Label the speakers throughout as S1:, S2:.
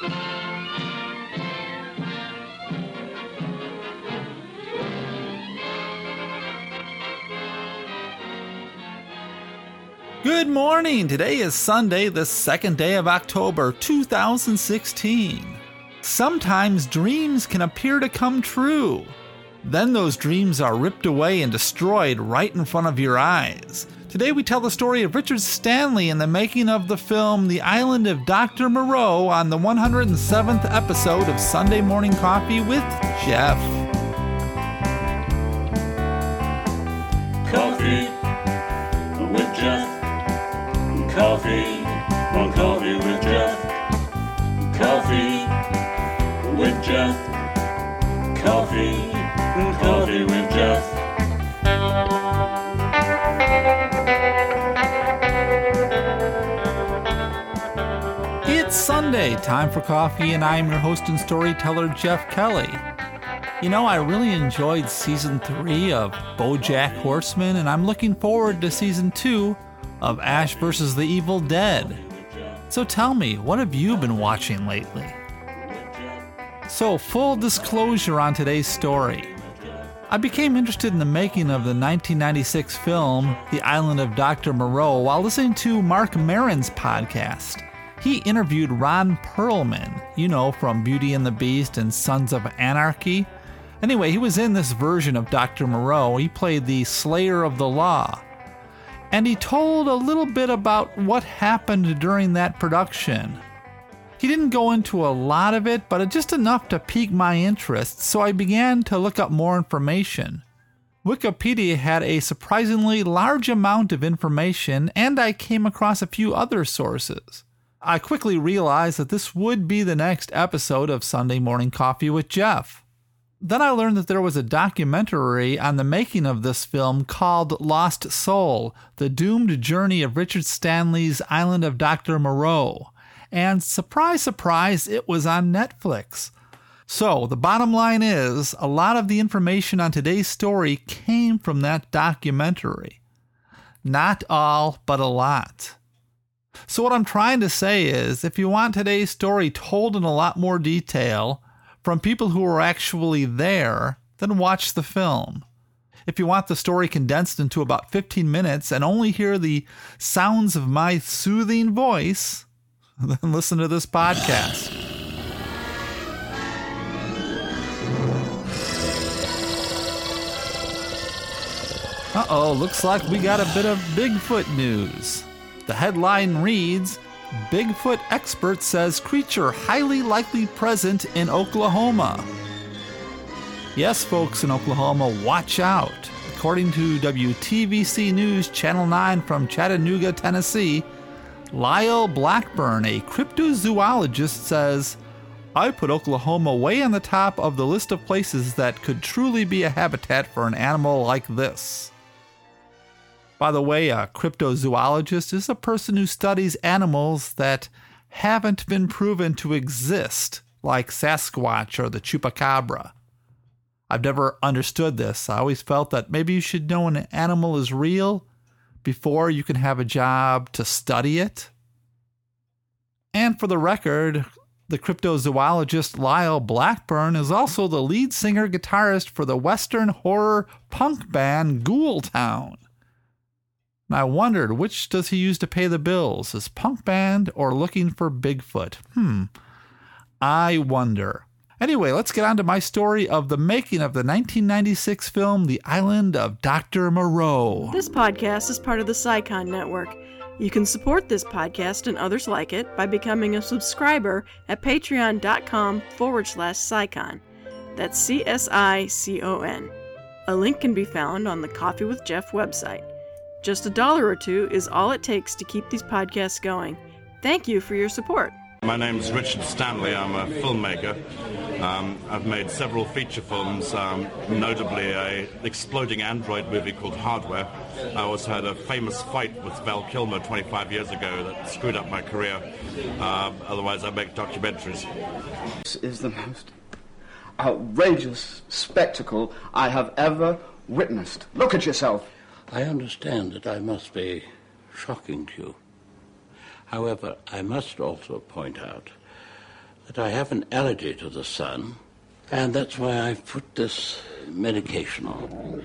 S1: Good morning! Today is Sunday, the second day of October 2016. Sometimes dreams can appear to come true. Then those dreams are ripped away and destroyed right in front of your eyes. Today we tell the story of Richard Stanley and the making of the film The Island of Dr. Moreau on the 107th episode of Sunday Morning Coffee with Jeff.
S2: Coffee with Jeff. Coffee Coffee with Jeff. Coffee with Jeff.
S1: It's Sunday, time for coffee, and I'm your host and storyteller, Jeff Kelly. You know, I really enjoyed season three of BoJack Horseman, and I'm looking forward to season two of Ash vs. the Evil Dead. So tell me, what have you been watching lately? So, full disclosure on today's story. I became interested in the making of the 1996 film The Island of Dr. Moreau while listening to Marc Maron's podcast. He interviewed Ron Perlman, you know, from Beauty and the Beast and Sons of Anarchy. Anyway, he was in this version of Dr. Moreau. He played the Sayer of the Law. And he told a little bit about what happened during that production. He didn't go into a lot of it, but just enough to pique my interest, so I began to look up more information. Wikipedia had a surprisingly large amount of information, and I came across a few other sources. I quickly realized that this would be the next episode of Sunday Morning Coffee with Jeff. Then I learned that there was a documentary on the making of this film called Lost Soul The Doomed Journey of Richard Stanley's Island of Dr. Moreau. And surprise, surprise, it was on Netflix. So, the bottom line is a lot of the information on today's story came from that documentary. Not all, but a lot. So, what I'm trying to say is if you want today's story told in a lot more detail from people who were actually there, then watch the film. If you want the story condensed into about 15 minutes and only hear the sounds of my soothing voice, then listen to this podcast. Uh oh, looks like we got a bit of Bigfoot news. The headline reads Bigfoot expert says creature highly likely present in Oklahoma. Yes, folks in Oklahoma, watch out. According to WTVC News Channel 9 from Chattanooga, Tennessee, Lyle Blackburn, a cryptozoologist, says, I put Oklahoma way on the top of the list of places that could truly be a habitat for an animal like this. By the way, a cryptozoologist is a person who studies animals that haven't been proven to exist, like Sasquatch or the Chupacabra. I've never understood this. I always felt that maybe you should know an animal is real before you can have a job to study it. And for the record, the cryptozoologist Lyle Blackburn is also the lead singer guitarist for the Western horror punk band Ghoultown. And I wondered which does he use to pay the bills, his punk band or looking for Bigfoot? Hmm. I wonder. Anyway, let's get on to my story of the making of the 1996 film The Island of Dr. Moreau.
S3: This podcast is part of the Psycon Network. You can support this podcast and others like it by becoming a subscriber at patreon.com forward slash Psycon. That's C S I C O N. A link can be found on the Coffee with Jeff website. Just a dollar or two is all it takes to keep these podcasts going. Thank you for your support.
S4: My name's Richard Stanley. I'm a filmmaker. Um, I've made several feature films, um, notably a exploding android movie called Hardware. I also had a famous fight with Val Kilmer 25 years ago that screwed up my career. Uh, otherwise, I make documentaries.
S5: This is the most outrageous spectacle I have ever witnessed. Look at yourself.
S6: I understand that I must be shocking to you. However, I must also point out that I have an allergy to the sun, and that's why I've put this medication on.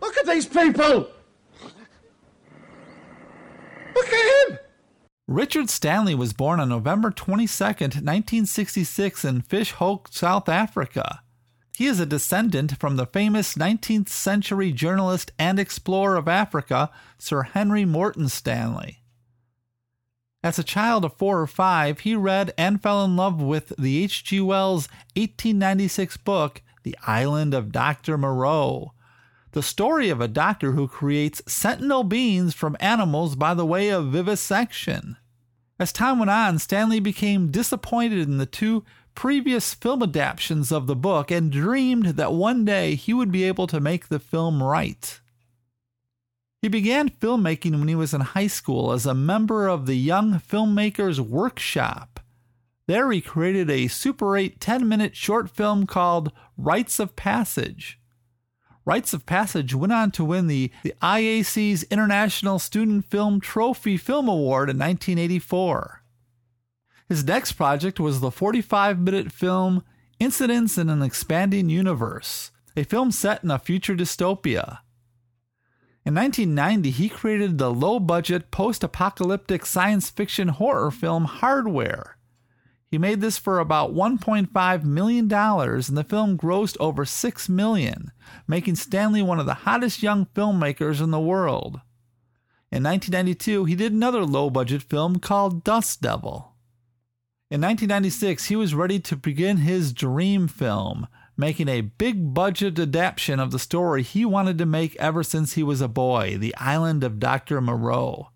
S5: Look at these people! Look at him!
S1: Richard Stanley was born on November 22, 1966, in Fish Hoek, South Africa. He is a descendant from the famous 19th century journalist and explorer of Africa, Sir Henry Morton Stanley. As a child of four or five, he read and fell in love with the H.G. Wells 1896 book, The Island of Dr. Moreau, the story of a doctor who creates sentinel beings from animals by the way of vivisection. As time went on, Stanley became disappointed in the two previous film adaptations of the book and dreamed that one day he would be able to make the film right. He began filmmaking when he was in high school as a member of the Young Filmmakers Workshop. There, he created a Super 8 10 minute short film called Rites of Passage. Rites of Passage went on to win the, the IAC's International Student Film Trophy Film Award in 1984. His next project was the 45 minute film Incidents in an Expanding Universe, a film set in a future dystopia. In 1990, he created the low budget post apocalyptic science fiction horror film Hardware. He made this for about $1.5 million, and the film grossed over 6 million, making Stanley one of the hottest young filmmakers in the world. In 1992, he did another low budget film called Dust Devil. In 1996, he was ready to begin his dream film, making a big budget adaptation of the story he wanted to make ever since he was a boy The Island of Dr. Moreau.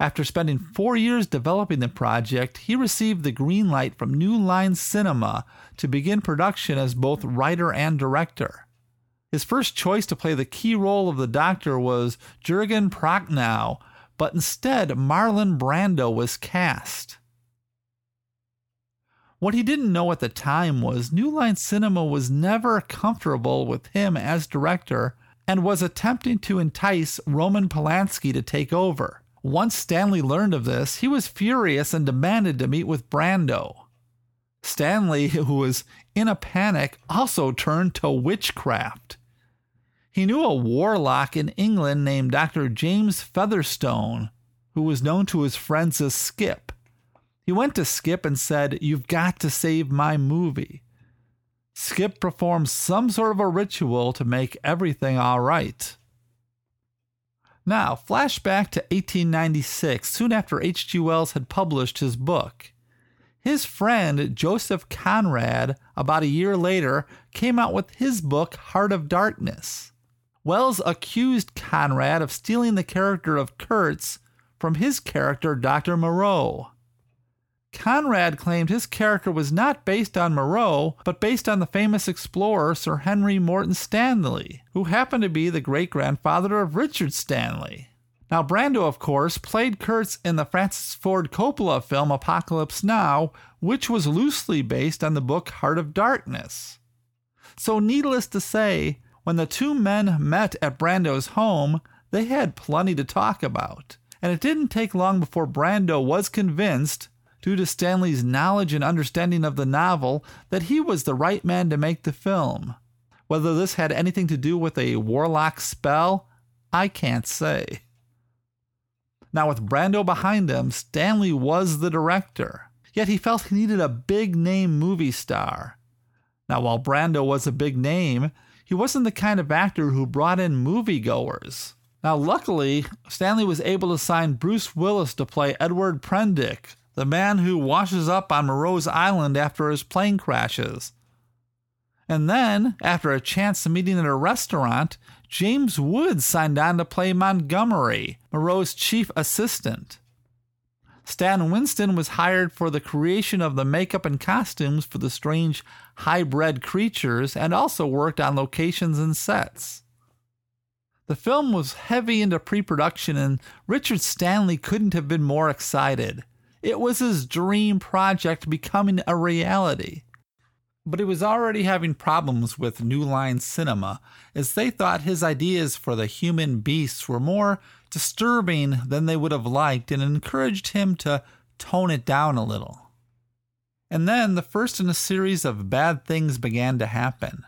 S1: After spending four years developing the project, he received the green light from New Line Cinema to begin production as both writer and director. His first choice to play the key role of the Doctor was Jurgen Prochnow, but instead Marlon Brando was cast. What he didn't know at the time was New Line Cinema was never comfortable with him as director and was attempting to entice Roman Polanski to take over. Once Stanley learned of this, he was furious and demanded to meet with Brando. Stanley, who was in a panic, also turned to witchcraft. He knew a warlock in England named Dr. James Featherstone, who was known to his friends as Skip. He went to Skip and said, You've got to save my movie. Skip performed some sort of a ritual to make everything all right. Now, flashback to 1896, soon after H.G. Wells had published his book. His friend Joseph Conrad, about a year later, came out with his book, Heart of Darkness. Wells accused Conrad of stealing the character of Kurtz from his character, Dr. Moreau. Conrad claimed his character was not based on Moreau, but based on the famous explorer Sir Henry Morton Stanley, who happened to be the great grandfather of Richard Stanley. Now, Brando, of course, played Kurtz in the Francis Ford Coppola film Apocalypse Now, which was loosely based on the book Heart of Darkness. So, needless to say, when the two men met at Brando's home, they had plenty to talk about. And it didn't take long before Brando was convinced due to Stanley's knowledge and understanding of the novel, that he was the right man to make the film. Whether this had anything to do with a warlock spell, I can't say. Now, with Brando behind him, Stanley was the director, yet he felt he needed a big name movie star. Now, while Brando was a big name, he wasn't the kind of actor who brought in moviegoers. Now, luckily, Stanley was able to sign Bruce Willis to play Edward Prendick, the man who washes up on Moreau's Island after his plane crashes. And then, after a chance meeting at a restaurant, James Woods signed on to play Montgomery, Moreau's chief assistant. Stan Winston was hired for the creation of the makeup and costumes for the strange hybrid creatures and also worked on locations and sets. The film was heavy into pre production, and Richard Stanley couldn't have been more excited. It was his dream project becoming a reality. But he was already having problems with New Line Cinema, as they thought his ideas for the human beasts were more disturbing than they would have liked and encouraged him to tone it down a little. And then the first in a series of bad things began to happen.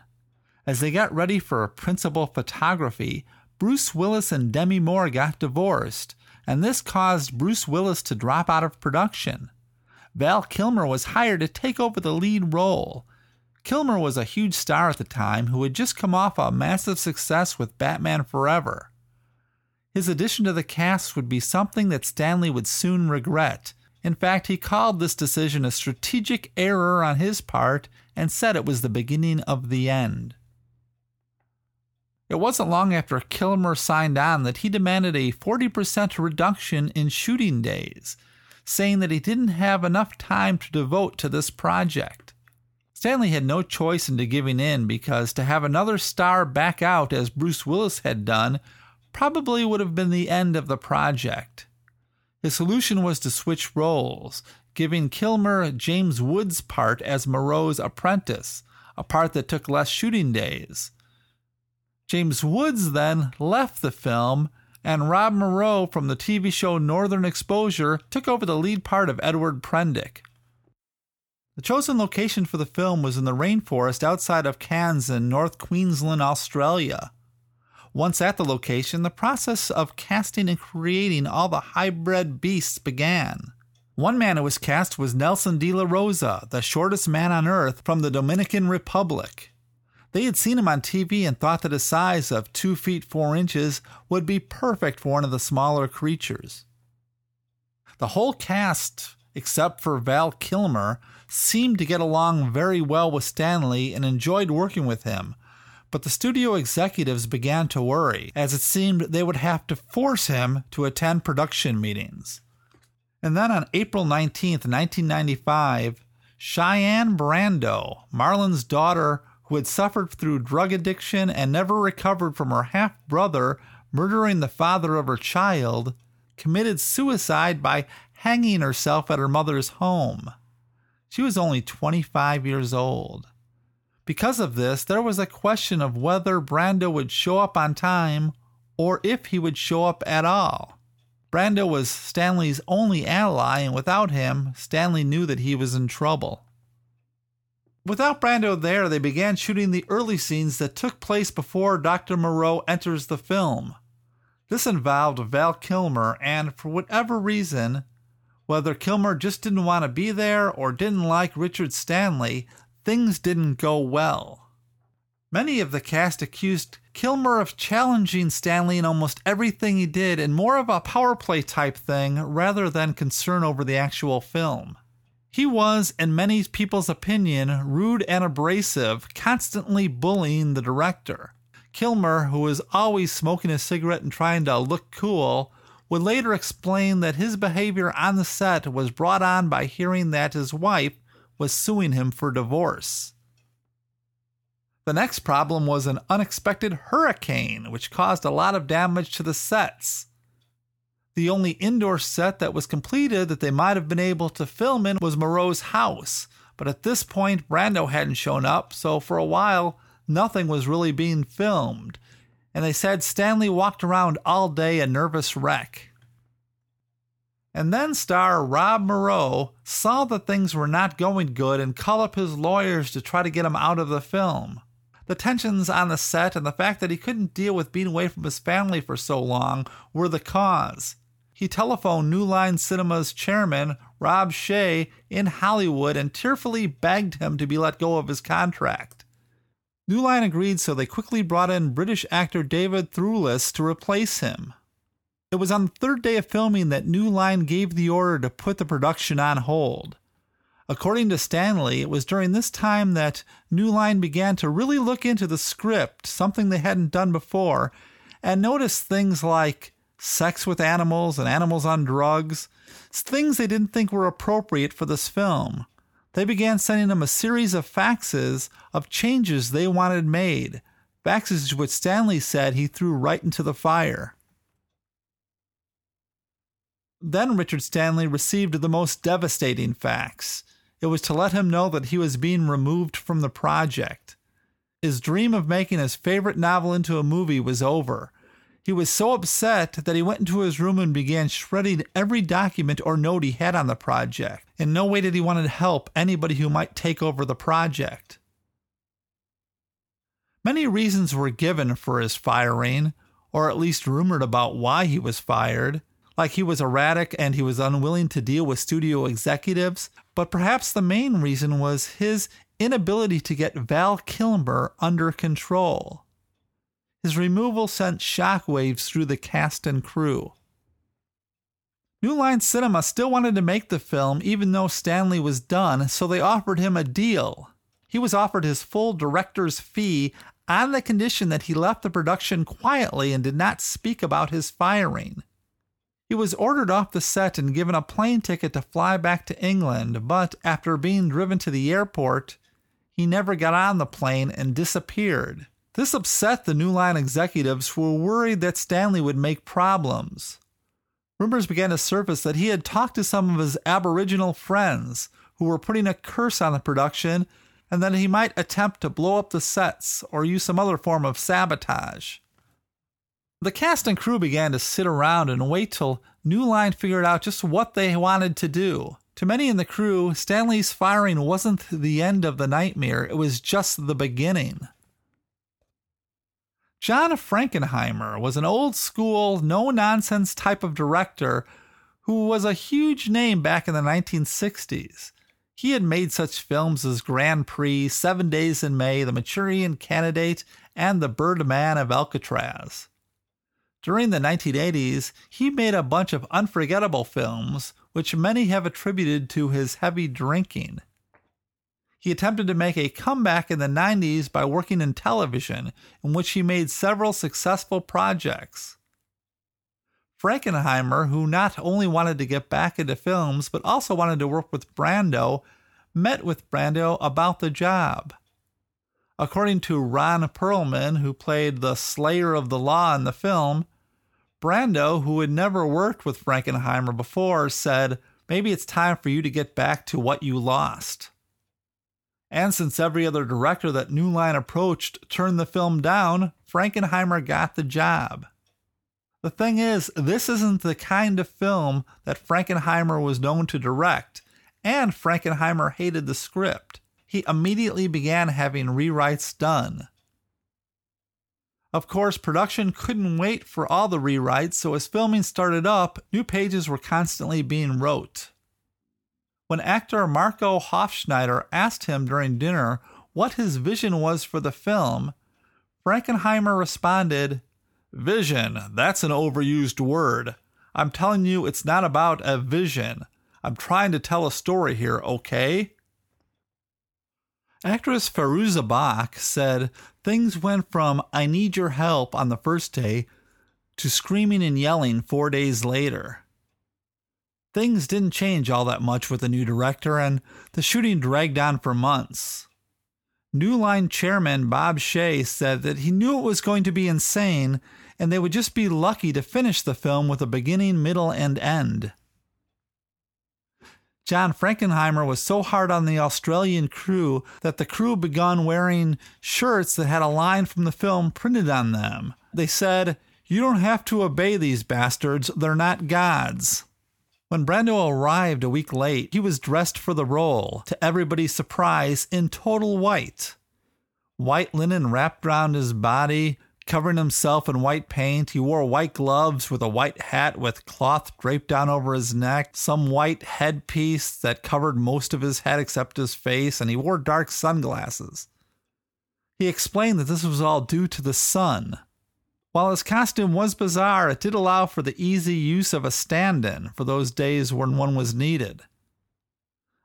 S1: As they got ready for principal photography, Bruce Willis and Demi Moore got divorced, and this caused Bruce Willis to drop out of production. Val Kilmer was hired to take over the lead role. Kilmer was a huge star at the time who had just come off a massive success with Batman Forever. His addition to the cast would be something that Stanley would soon regret. In fact, he called this decision a strategic error on his part and said it was the beginning of the end. It wasn't long after Kilmer signed on that he demanded a 40% reduction in shooting days, saying that he didn't have enough time to devote to this project. Stanley had no choice into giving in because to have another star back out as Bruce Willis had done probably would have been the end of the project. His solution was to switch roles, giving Kilmer James Woods' part as Moreau's apprentice, a part that took less shooting days. James Woods then left the film, and Rob Morrow from the TV show Northern Exposure took over the lead part of Edward Prendick. The chosen location for the film was in the rainforest outside of Cairns in North Queensland, Australia. Once at the location, the process of casting and creating all the hybrid beasts began. One man who was cast was Nelson de la Rosa, the shortest man on earth from the Dominican Republic. They had seen him on TV and thought that a size of 2 feet 4 inches would be perfect for one of the smaller creatures. The whole cast, except for Val Kilmer, seemed to get along very well with Stanley and enjoyed working with him, but the studio executives began to worry, as it seemed they would have to force him to attend production meetings. And then on April 19, 1995, Cheyenne Brando, Marlon's daughter who had suffered through drug addiction and never recovered from her half brother murdering the father of her child, committed suicide by hanging herself at her mother's home. She was only 25 years old. Because of this, there was a question of whether Brando would show up on time or if he would show up at all. Brando was Stanley's only ally, and without him, Stanley knew that he was in trouble. Without Brando there, they began shooting the early scenes that took place before Dr. Moreau enters the film. This involved Val Kilmer, and for whatever reason, whether Kilmer just didn't want to be there or didn't like Richard Stanley, things didn't go well. Many of the cast accused Kilmer of challenging Stanley in almost everything he did and more of a power play type thing rather than concern over the actual film. He was, in many people's opinion, rude and abrasive, constantly bullying the director. Kilmer, who was always smoking a cigarette and trying to look cool, would later explain that his behavior on the set was brought on by hearing that his wife was suing him for divorce. The next problem was an unexpected hurricane, which caused a lot of damage to the sets. The only indoor set that was completed that they might have been able to film in was Moreau's house, but at this point, Brando hadn't shown up, so for a while, nothing was really being filmed. And they said Stanley walked around all day a nervous wreck. And then star Rob Morrow saw that things were not going good and called up his lawyers to try to get him out of the film. The tensions on the set and the fact that he couldn't deal with being away from his family for so long were the cause. He telephoned New Line Cinema's chairman, Rob Shaye, in Hollywood and tearfully begged him to be let go of his contract. New Line agreed, so they quickly brought in British actor David Thewlis to replace him. It was on the third day of filming that New Line gave the order to put the production on hold. According to Stanley, it was during this time that New Line began to really look into the script, something they hadn't done before, and noticed things like sex with animals and animals on drugs, things they didn't think were appropriate for this film. They began sending him a series of faxes of changes they wanted made, faxes which Stanley said he threw right into the fire. Then Richard Stanley received the most devastating fax. It was to let him know that he was being removed from the project. His dream of making his favorite novel into a movie was over. He was so upset that he went into his room and began shredding every document or note he had on the project. In no way did he want to help anybody who might take over the project. Many reasons were given for his firing, or at least rumored about why he was fired, like he was erratic and he was unwilling to deal with studio executives, but perhaps the main reason was his inability to get Val Kilmer under control. His removal sent shockwaves through the cast and crew. New Line Cinema still wanted to make the film even though Stanley was done, so they offered him a deal. He was offered his full director's fee on the condition that he left the production quietly and did not speak about his firing. He was ordered off the set and given a plane ticket to fly back to England, but after being driven to the airport, he never got on the plane and disappeared. This upset the New Line executives who were worried that Stanley would make problems. Rumors began to surface that he had talked to some of his Aboriginal friends who were putting a curse on the production and that he might attempt to blow up the sets or use some other form of sabotage. The cast and crew began to sit around and wait till New Line figured out just what they wanted to do. To many in the crew, Stanley's firing wasn't the end of the nightmare, it was just the beginning. John Frankenheimer was an old school, no nonsense type of director who was a huge name back in the 1960s. He had made such films as Grand Prix, Seven Days in May, The Manchurian Candidate, and The Birdman of Alcatraz. During the 1980s, he made a bunch of unforgettable films, which many have attributed to his heavy drinking. He attempted to make a comeback in the 90s by working in television, in which he made several successful projects. Frankenheimer, who not only wanted to get back into films but also wanted to work with Brando, met with Brando about the job. According to Ron Perlman, who played the Sayer of the Law in the film, Brando, who had never worked with Frankenheimer before, said, Maybe it's time for you to get back to what you lost. And since every other director that New Line approached turned the film down, Frankenheimer got the job. The thing is, this isn't the kind of film that Frankenheimer was known to direct, and Frankenheimer hated the script. He immediately began having rewrites done. Of course, production couldn't wait for all the rewrites, so as filming started up, new pages were constantly being wrote. When actor Marco Hofschneider asked him during dinner what his vision was for the film, Frankenheimer responded, Vision, that's an overused word. I'm telling you, it's not about a vision. I'm trying to tell a story here, okay? Actress Fairuza Balk said things went from I need your help on the first day to screaming and yelling four days later. Things didn't change all that much with the new director, and the shooting dragged on for months. New Line chairman Bob Shaye said that he knew it was going to be insane and they would just be lucky to finish the film with a beginning, middle, and end. John Frankenheimer was so hard on the Australian crew that the crew began wearing shirts that had a line from the film printed on them. They said, You don't have to obey these bastards, they're not gods. When Brando arrived a week late, he was dressed for the role, to everybody's surprise, in total white. White linen wrapped around his body, covering himself in white paint. He wore white gloves with a white hat with cloth draped down over his neck, some white headpiece that covered most of his head except his face, and he wore dark sunglasses. He explained that this was all due to the sun. While his costume was bizarre, it did allow for the easy use of a stand in for those days when one was needed.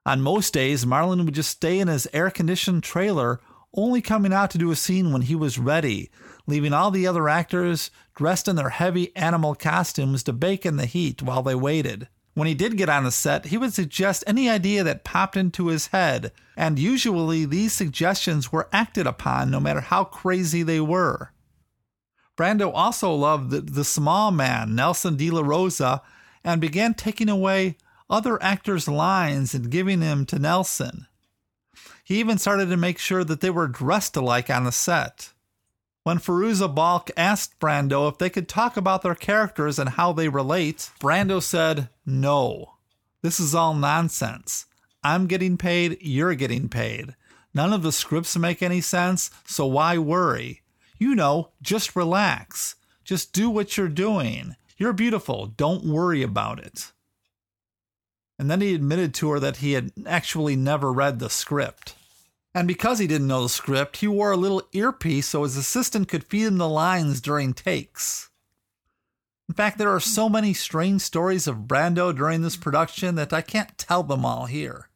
S1: On most days, Marlon would just stay in his air conditioned trailer, only coming out to do a scene when he was ready, leaving all the other actors dressed in their heavy animal costumes to bake in the heat while they waited. When he did get on the set, he would suggest any idea that popped into his head, and usually these suggestions were acted upon no matter how crazy they were. Brando also loved the, the small man, Nelson de la Rosa, and began taking away other actors' lines and giving them to Nelson. He even started to make sure that they were dressed alike on the set. When Fairuza Balk asked Brando if they could talk about their characters and how they relate, Brando said, No. This is all nonsense. I'm getting paid, you're getting paid. None of the scripts make any sense, so why worry? You know, just relax. Just do what you're doing. You're beautiful. Don't worry about it. And then he admitted to her that he had actually never read the script. And because he didn't know the script, he wore a little earpiece so his assistant could feed him the lines during takes. In fact, there are so many strange stories of Brando during this production that I can't tell them all here.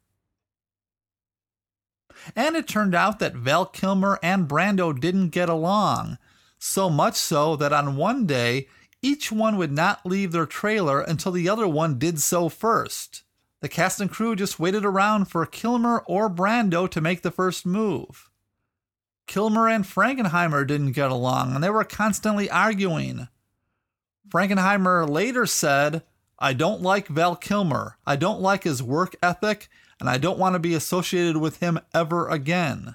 S1: And it turned out that Val Kilmer and Brando didn't get along, so much so that on one day, each one would not leave their trailer until the other one did so first. The cast and crew just waited around for Kilmer or Brando to make the first move. Kilmer and Frankenheimer didn't get along, and they were constantly arguing. Frankenheimer later said, I don't like Val Kilmer. I don't like his work ethic, and I don't want to be associated with him ever again.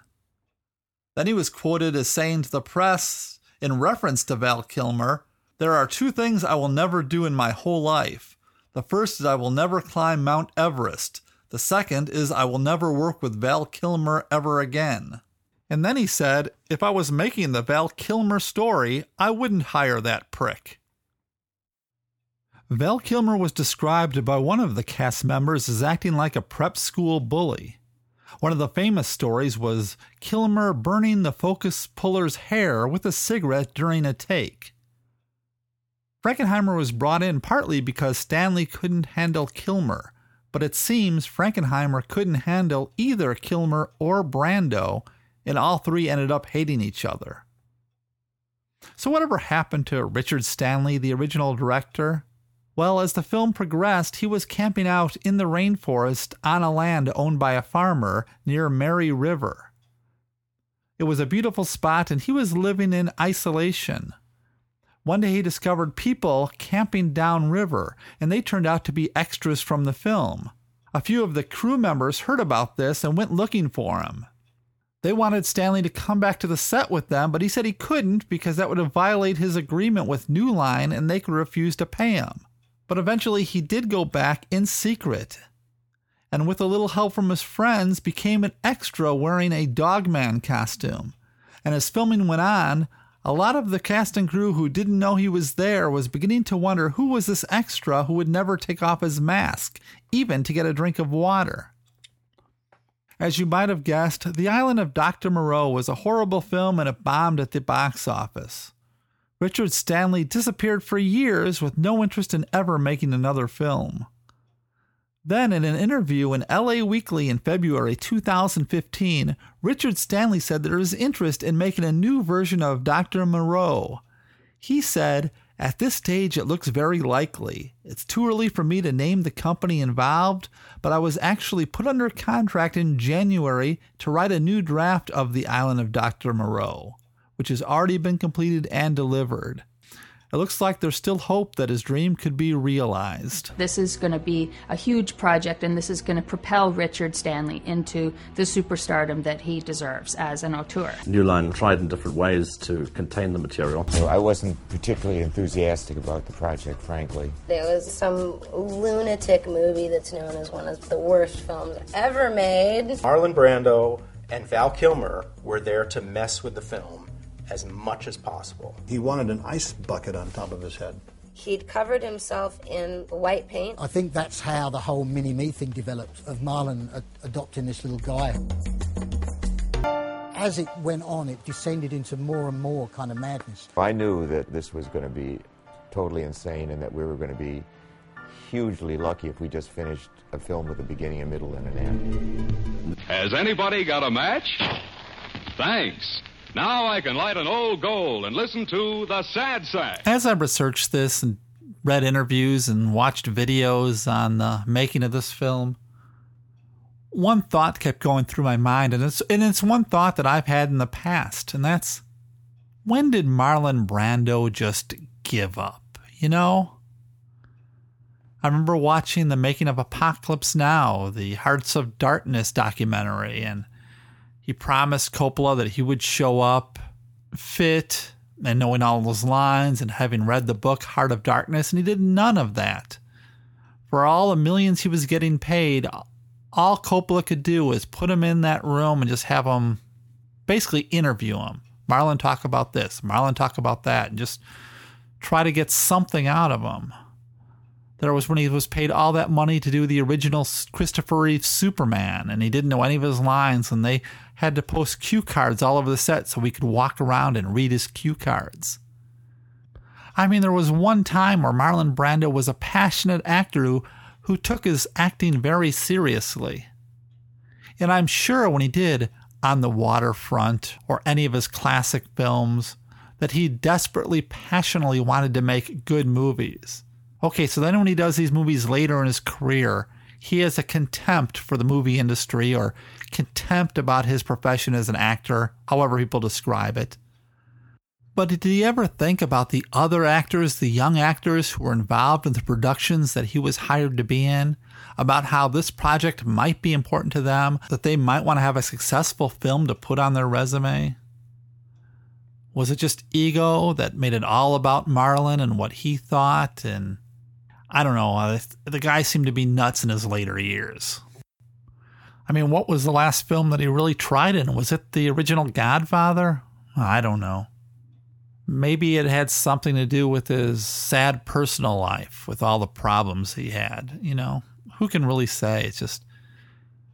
S1: Then he was quoted as saying to the press, in reference to Val Kilmer, There are two things I will never do in my whole life. The first is I will never climb Mount Everest. The second is I will never work with Val Kilmer ever again. And then he said, If I was making the Val Kilmer story, I wouldn't hire that prick. Val Kilmer was described by one of the cast members as acting like a prep school bully. One of the famous stories was Kilmer burning the focus puller's hair with a cigarette during a take. Frankenheimer was brought in partly because Stanley couldn't handle Kilmer, but it seems Frankenheimer couldn't handle either Kilmer or Brando, and all three ended up hating each other. So, whatever happened to Richard Stanley, the original director? Well, as the film progressed, he was camping out in the rainforest on a land owned by a farmer near Mary River. It was a beautiful spot, and he was living in isolation. One day he discovered people camping downriver, and they turned out to be extras from the film. A few of the crew members heard about this and went looking for him. They wanted Stanley to come back to the set with them, but he said he couldn't because that would violate his agreement with New Line and they could refuse to pay him. But eventually he did go back in secret. And with a little help from his friends, became an extra wearing a dogman costume. And as filming went on, a lot of the cast and crew who didn't know he was there was beginning to wonder who was this extra who would never take off his mask, even to get a drink of water. As you might have guessed, The Island of Dr. Moreau was a horrible film and it bombed at the box office. Richard Stanley disappeared for years with no interest in ever making another film. Then, in an interview in LA Weekly in February 2015, Richard Stanley said there is interest in making a new version of Dr. Moreau. He said, At this stage, it looks very likely. It's too early for me to name the company involved, but I was actually put under contract in January to write a new draft of The Island of Dr. Moreau, which has already been completed and delivered. It looks like there's still hope that his dream could be realized.
S7: This is going to be a huge project, and this is going to propel Richard Stanley into the superstardom that he deserves as an auteur.
S8: New Line tried in different ways to contain the material.
S9: So I wasn't particularly enthusiastic about the project, frankly.
S10: There was some lunatic movie that's known as one of the worst films ever made.
S11: Marlon Brando and Val Kilmer were there to mess with the film as much as possible.
S12: He wanted an ice bucket on top of his head.
S10: He'd covered himself in white paint.
S13: I think that's how the whole mini me thing developed, of Marlon ad- adopting this little guy. As it went on, it descended into more and more kind of madness.
S9: I knew that this was going to be totally insane and that we were going to be hugely lucky if we just finished a film with a beginning, a middle, and an end.
S14: Has anybody got a match? Thanks. Now I can light an old gold and listen to the sad sack.
S1: As I researched this and read interviews and watched videos on the making of this film, one thought kept going through my mind, and it's and it's one thought that I've had in the past, and that's when did Marlon Brando just give up? You know? I remember watching the making of Apocalypse Now, the Hearts of Darkness documentary, and he promised Coppola that he would show up fit and knowing all those lines and having read the book Heart of Darkness, and he did none of that. For all the millions he was getting paid, all Coppola could do was put him in that room and just have him basically interview him. Marlon talk about this, Marlon talk about that, and just try to get something out of him. There was when he was paid all that money to do the original Christopher Reeve Superman, and he didn't know any of his lines, and they had to post cue cards all over the set so we could walk around and read his cue cards. I mean, there was one time where Marlon Brando was a passionate actor who, who took his acting very seriously. And I'm sure when he did On the Waterfront or any of his classic films, that he desperately, passionately wanted to make good movies. Okay, so then when he does these movies later in his career, he has a contempt for the movie industry or contempt about his profession as an actor, however people describe it. But did he ever think about the other actors, the young actors who were involved in the productions that he was hired to be in? About how this project might be important to them, that they might want to have a successful film to put on their resume? Was it just ego that made it all about Marlon and what he thought? And I don't know. The guy seemed to be nuts in his later years. I mean, what was the last film that he really tried in? Was it the original Godfather? I don't know. Maybe it had something to do with his sad personal life, with all the problems he had. You know, who can really say? It's just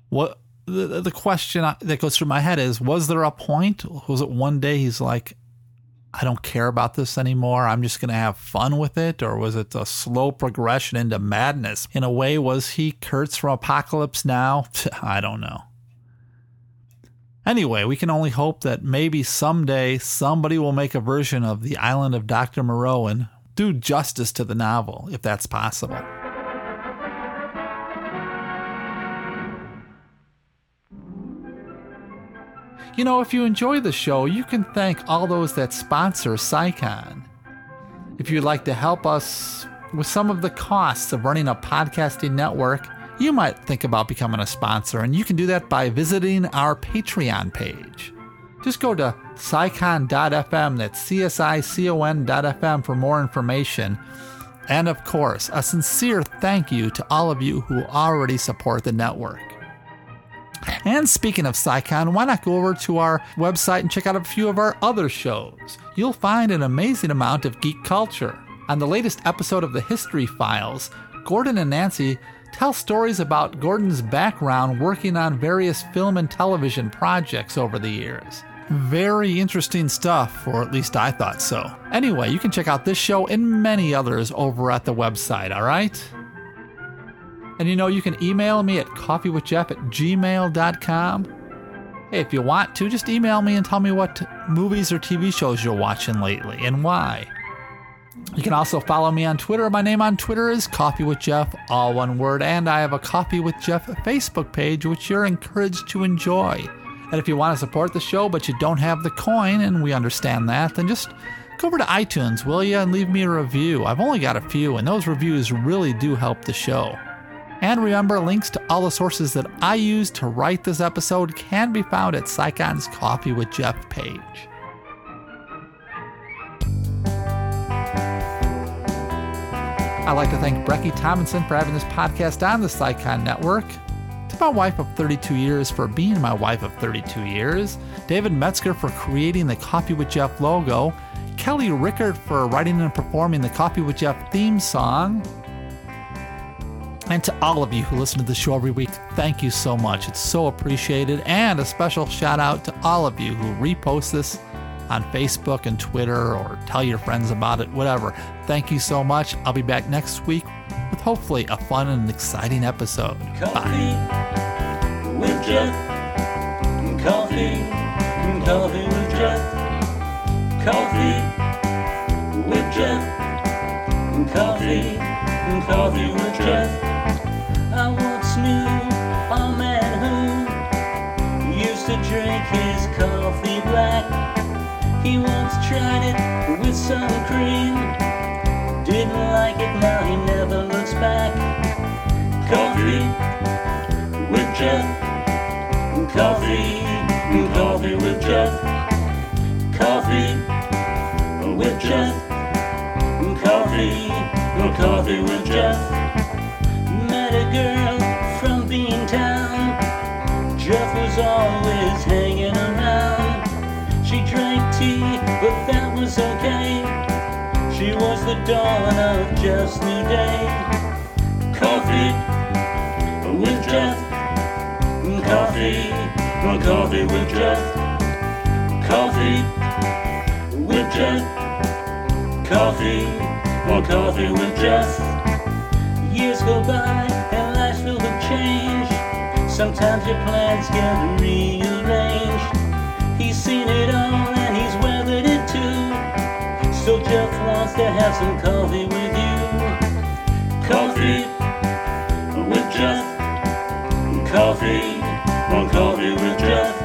S1: what the the question that goes through my head is: Was there a point? Was it one day he's like, I don't care about this anymore. I'm just going to have fun with it? Or was it a slow progression into madness? In a way, was he Kurtz from Apocalypse Now? I don't know. Anyway, we can only hope that maybe someday somebody will make a version of The Island of Dr. Moreau and do justice to the novel, if that's possible. You know, if you enjoy the show, you can thank all those that sponsor SciCon. If you'd like to help us with some of the costs of running a podcasting network, you might think about becoming a sponsor, and you can do that by visiting our Patreon page. Just go to csicon.fm, that's C-S-I-C-O-N.fm for more information. And of course, a sincere thank you to all of you who already support the network. And speaking of SciCon, why not go over to our website and check out a few of our other shows? You'll find an amazing amount of geek culture. On the latest episode of the History Files, Gordon and Nancy tell stories about Gordon's background working on various film and television projects over the years. Very interesting stuff, or at least I thought so. Anyway, you can check out this show and many others over at the website, alright? And you know, you can email me at coffeewithjeff at gmail.com. Hey, if you want to, just email me and tell me what movies or TV shows you're watching lately and why. You can also follow me on Twitter. My name on Twitter is Coffee with Jeff, all one word, and I have a Coffee with Jeff Facebook page, which you're encouraged to enjoy. And if you want to support the show but you don't have the coin, and we understand that, then just go over to iTunes, will you, and leave me a review. I've only got a few, and those reviews really do help the show. And remember, links to all the sources that I used to write this episode can be found at SciCon's Coffee with Jeff page. I'd like to thank Brecky Tomlinson for having this podcast on the SciCon Network. To my wife of 32 years for being my wife of 32 years. David Metzger for creating the Coffee with Jeff logo. Kelly Rickard for writing and performing the Coffee with Jeff theme song. And to all of you who listen to the show every week, thank you so much. It's so appreciated. And a special shout out to all of you who repost this on Facebook and Twitter or tell your friends about it, whatever. Thank you so much. I'll be back next week with hopefully a fun and exciting episode.
S2: Coffee
S1: Bye.
S2: with Jeff. Coffee, coffee with Jeff. Coffee with Jeff. Coffee, coffee with Jeff. I once knew a man who used to drink his coffee black. He once tried it with some cream. Didn't like it, now he never looks back. Coffee with Jeff. Coffee, coffee with Jeff. Coffee with Jeff. Coffee, coffee with Jeff. Met a girl from Beantown. Jeff was always hanging around. She drank tea, but that was okay. She was the dawn of Jeff's new day. Coffee with Jeff. Coffee, coffee with Jeff. Coffee with Jeff. Coffee, coffee with Jeff. Years go by Sometimes your plans get rearranged. He's seen it all and he's weathered it too. So Jeff wants to have some coffee with you. Coffee with Jeff. Coffee, one coffee with Jeff.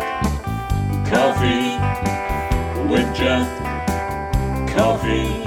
S2: Coffee with Jeff. Coffee, coffee